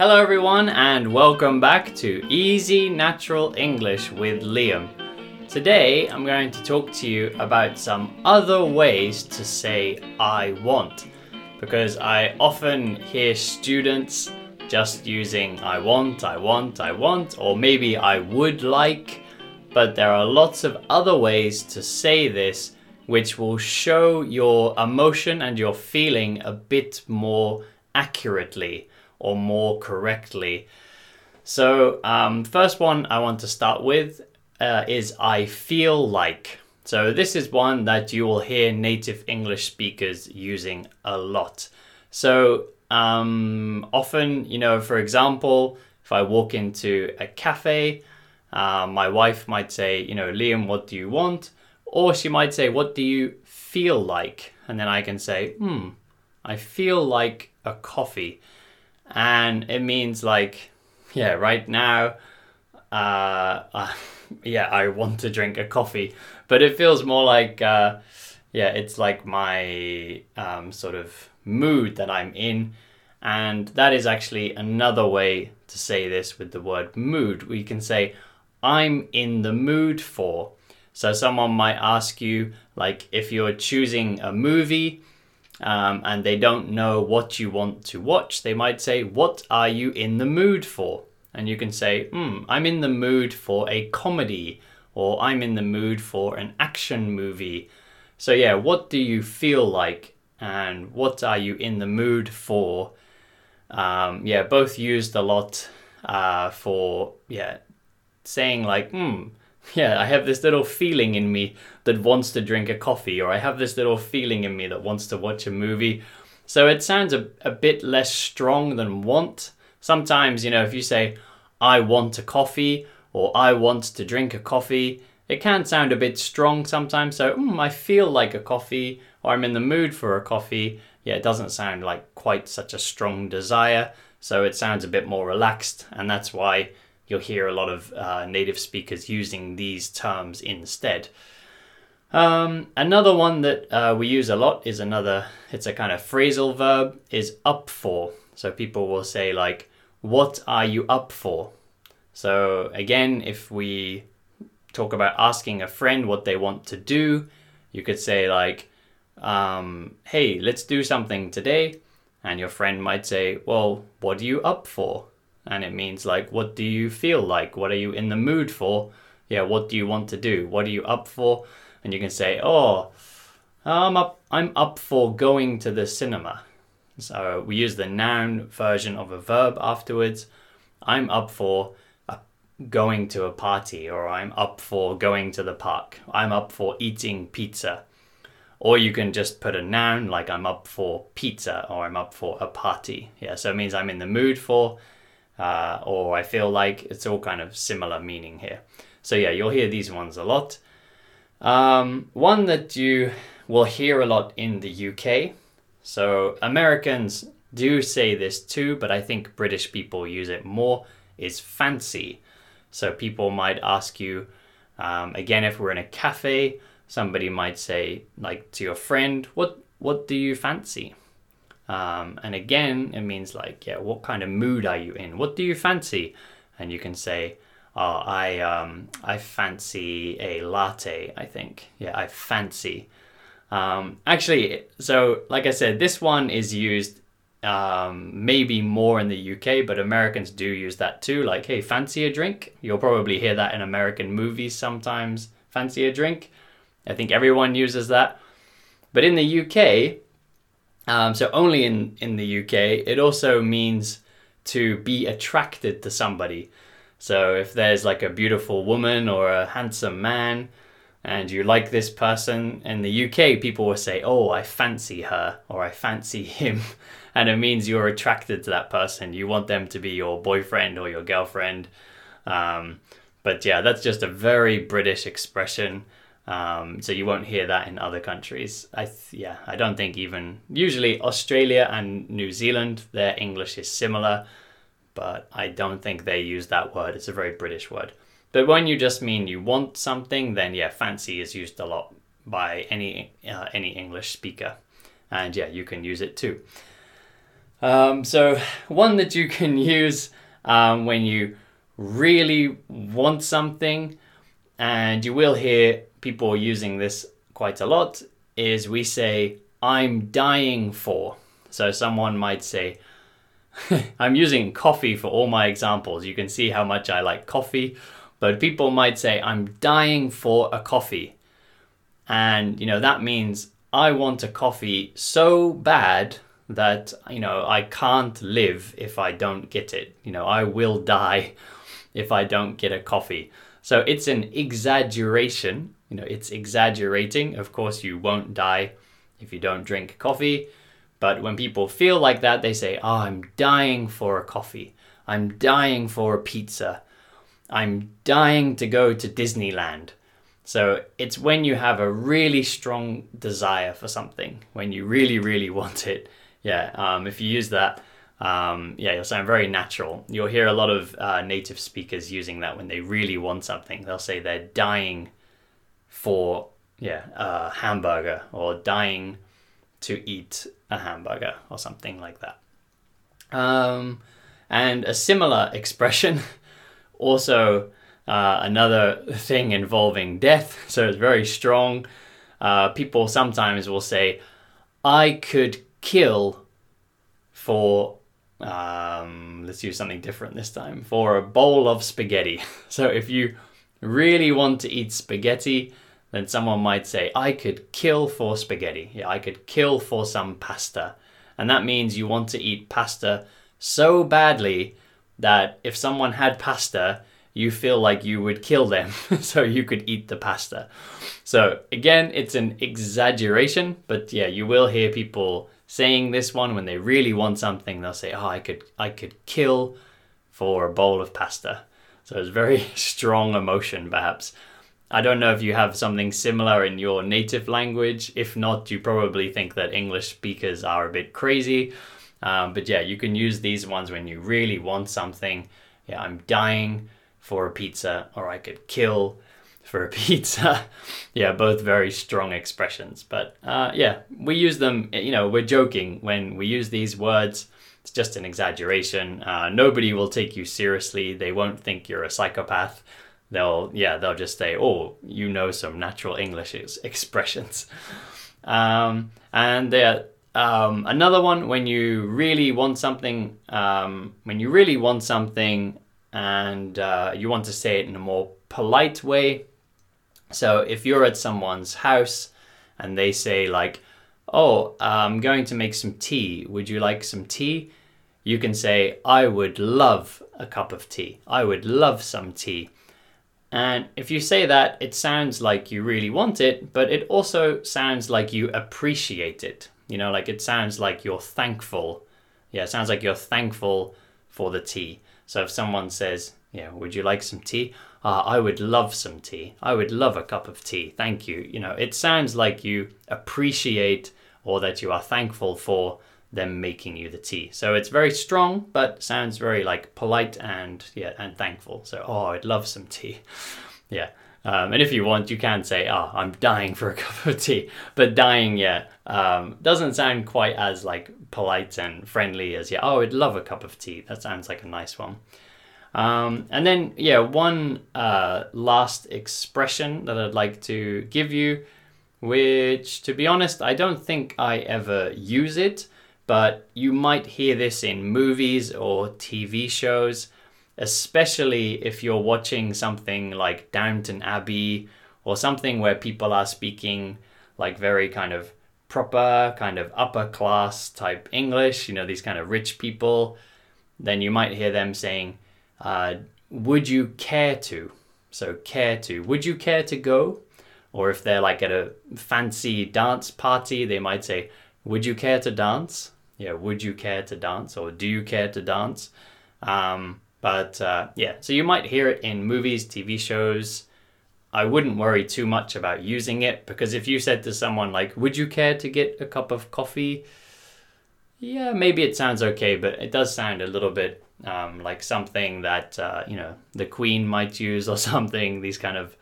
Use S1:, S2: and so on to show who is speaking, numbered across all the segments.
S1: Hello, everyone, and welcome back to Easy Natural English with Liam. Today, I'm going to talk to you about some other ways to say I want because I often hear students just using I want, I want, I want, or maybe I would like, but there are lots of other ways to say this which will show your emotion and your feeling a bit more accurately or more correctly. So, um, first one I want to start with uh, is I feel like. So, this is one that you will hear native English speakers using a lot. So, um, often, you know, for example, if I walk into a cafe, uh, my wife might say, you know, Liam, what do you want? Or she might say, What do you feel like? And then I can say, Hmm, I feel like a coffee. And it means like, yeah, right now, uh, uh, yeah, I want to drink a coffee. But it feels more like, uh, yeah, it's like my um, sort of mood that I'm in. And that is actually another way to say this with the word mood. We can say, I'm in the mood for. So someone might ask you, like, if you're choosing a movie um, and they don't know what you want to watch, they might say, What are you in the mood for? And you can say, hmm, I'm in the mood for a comedy, or I'm in the mood for an action movie. So, yeah, what do you feel like? And what are you in the mood for? Um, yeah, both used a lot uh, for, yeah, saying like, hmm, yeah, I have this little feeling in me that wants to drink a coffee, or I have this little feeling in me that wants to watch a movie. So it sounds a, a bit less strong than want. Sometimes, you know, if you say, I want a coffee, or I want to drink a coffee, it can sound a bit strong sometimes. So, mm, I feel like a coffee, or I'm in the mood for a coffee. Yeah, it doesn't sound like quite such a strong desire. So it sounds a bit more relaxed, and that's why you'll hear a lot of uh, native speakers using these terms instead. Um, another one that uh, we use a lot is another, it's a kind of phrasal verb, is up for. So people will say, like, what are you up for? So again, if we talk about asking a friend what they want to do, you could say, like, um, hey, let's do something today. And your friend might say, well, what are you up for? And it means like what do you feel like? What are you in the mood for? Yeah what do you want to do? What are you up for? And you can say oh i'm up i'm up for going to the cinema. So we use the noun version of a verb afterwards. I'm up for going to a party or i'm up for going to the park. I'm up for eating pizza. Or you can just put a noun like i'm up for pizza or i'm up for a party. Yeah so it means i'm in the mood for uh, or I feel like it's all kind of similar meaning here. So yeah, you'll hear these ones a lot. Um, one that you will hear a lot in the UK. So Americans do say this too, but I think British people use it more. Is fancy. So people might ask you, um, again, if we're in a cafe, somebody might say like to your friend, "What what do you fancy?" Um, and again, it means like, yeah, what kind of mood are you in? What do you fancy? And you can say, oh, I, um, I fancy a latte, I think. Yeah, I fancy. Um, actually, so like I said, this one is used um, maybe more in the UK, but Americans do use that too. Like, hey, fancy a drink? You'll probably hear that in American movies sometimes. Fancy a drink? I think everyone uses that. But in the UK, um, so only in, in the UK, it also means to be attracted to somebody. So if there's like a beautiful woman or a handsome man and you like this person, in the UK, people will say, Oh, I fancy her or I fancy him. And it means you're attracted to that person. You want them to be your boyfriend or your girlfriend. Um, but yeah, that's just a very British expression. Um, so you won't hear that in other countries. I th- yeah, I don't think even usually Australia and New Zealand their English is similar, but I don't think they use that word. It's a very British word. But when you just mean you want something, then yeah, fancy is used a lot by any uh, any English speaker, and yeah, you can use it too. Um, so, one that you can use um, when you really want something, and you will hear people using this quite a lot, is we say, I'm dying for. So, someone might say, I'm using coffee for all my examples. You can see how much I like coffee, but people might say, I'm dying for a coffee. And, you know, that means I want a coffee so bad that, you know, I can't live if I don't get it. You know, I will die if I don't get a coffee. So it's an exaggeration. You know, it's exaggerating. Of course, you won't die if you don't drink coffee. But when people feel like that, they say, Oh, I'm dying for a coffee. I'm dying for a pizza. I'm dying to go to Disneyland. So it's when you have a really strong desire for something, when you really, really want it. Yeah, um, if you use that, um, yeah, you'll sound very natural. You'll hear a lot of uh, native speakers using that when they really want something. They'll say they're dying for yeah a hamburger or dying to eat a hamburger or something like that. Um, and a similar expression, also uh, another thing involving death, so it's very strong. Uh, people sometimes will say, I could kill for, um, let's use something different this time, for a bowl of spaghetti. So if you really want to eat spaghetti, then someone might say, I could kill for spaghetti. Yeah, I could kill for some pasta. And that means you want to eat pasta so badly that if someone had pasta, you feel like you would kill them so you could eat the pasta. So again, it's an exaggeration, but yeah, you will hear people saying this one when they really want something. They'll say, "Oh, I could I could kill for a bowl of pasta." So it's very strong emotion perhaps. I don't know if you have something similar in your native language. If not, you probably think that English speakers are a bit crazy. Um, but yeah, you can use these ones when you really want something. Yeah, I'm dying for a pizza, or I could kill for a pizza. yeah, both very strong expressions. But uh, yeah, we use them, you know, we're joking when we use these words. It's just an exaggeration. Uh, nobody will take you seriously. They won't think you're a psychopath they'll yeah they'll just say oh you know some natural english expressions um, and there um, another one when you really want something um, when you really want something and uh, you want to say it in a more polite way so if you're at someone's house and they say like oh i'm going to make some tea would you like some tea you can say i would love a cup of tea i would love some tea and if you say that, it sounds like you really want it, but it also sounds like you appreciate it. You know, like it sounds like you're thankful. Yeah, it sounds like you're thankful for the tea. So if someone says, Yeah, would you like some tea? Uh, I would love some tea. I would love a cup of tea. Thank you. You know, it sounds like you appreciate or that you are thankful for them making you the tea. So it's very strong, but sounds very like polite and yeah and thankful. So oh, I'd love some tea. Yeah. Um, and if you want, you can say, "Oh, I'm dying for a cup of tea," but dying, yeah, um, doesn't sound quite as like polite and friendly as yeah. Oh, I'd love a cup of tea. That sounds like a nice one. Um, and then yeah, one uh, last expression that I'd like to give you, which to be honest, I don't think I ever use it but you might hear this in movies or TV shows, especially if you're watching something like Downton Abbey or something where people are speaking like very kind of proper, kind of upper class type English, you know, these kind of rich people, then you might hear them saying, uh, Would you care to? So, care to. Would you care to go? Or if they're like at a fancy dance party, they might say, Would you care to dance? yeah, would you care to dance or do you care to dance? Um, but uh, yeah, so you might hear it in movies, TV shows. I wouldn't worry too much about using it because if you said to someone like, "Would you care to get a cup of coffee?" Yeah, maybe it sounds okay, but it does sound a little bit um, like something that uh, you know the Queen might use or something. These kind of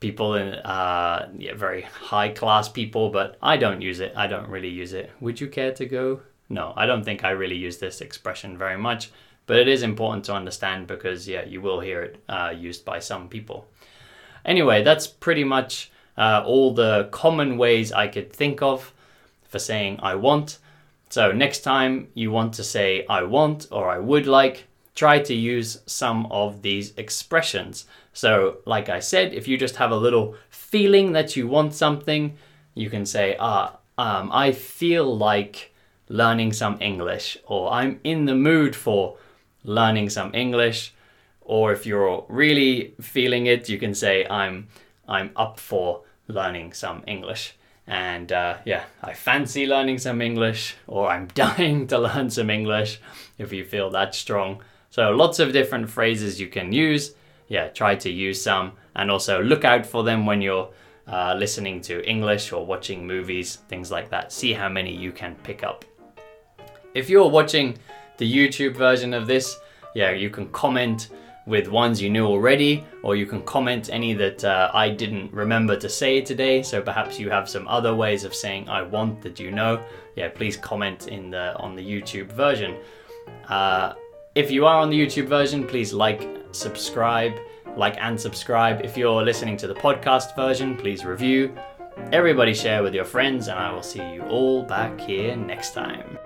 S1: people in uh, yeah, very high class people, but I don't use it. I don't really use it. Would you care to go No, I don't think I really use this expression very much, but it is important to understand because, yeah, you will hear it uh, used by some people. Anyway, that's pretty much uh, all the common ways I could think of for saying I want. So, next time you want to say I want or I would like, try to use some of these expressions. So, like I said, if you just have a little feeling that you want something, you can say, ah, um, I feel like learning some English, or I'm in the mood for learning some English. Or if you're really feeling it, you can say, I'm, I'm up for learning some English. And uh, yeah, I fancy learning some English, or I'm dying to learn some English if you feel that strong. So, lots of different phrases you can use. Yeah, try to use some and also look out for them when you're uh, listening to English or watching movies, things like that. See how many you can pick up. If you're watching the YouTube version of this, yeah, you can comment with ones you knew already, or you can comment any that uh, I didn't remember to say today. So perhaps you have some other ways of saying "I want" that you know. Yeah, please comment in the on the YouTube version. Uh, if you are on the YouTube version, please like, subscribe, like and subscribe. If you're listening to the podcast version, please review. Everybody share with your friends, and I will see you all back here next time.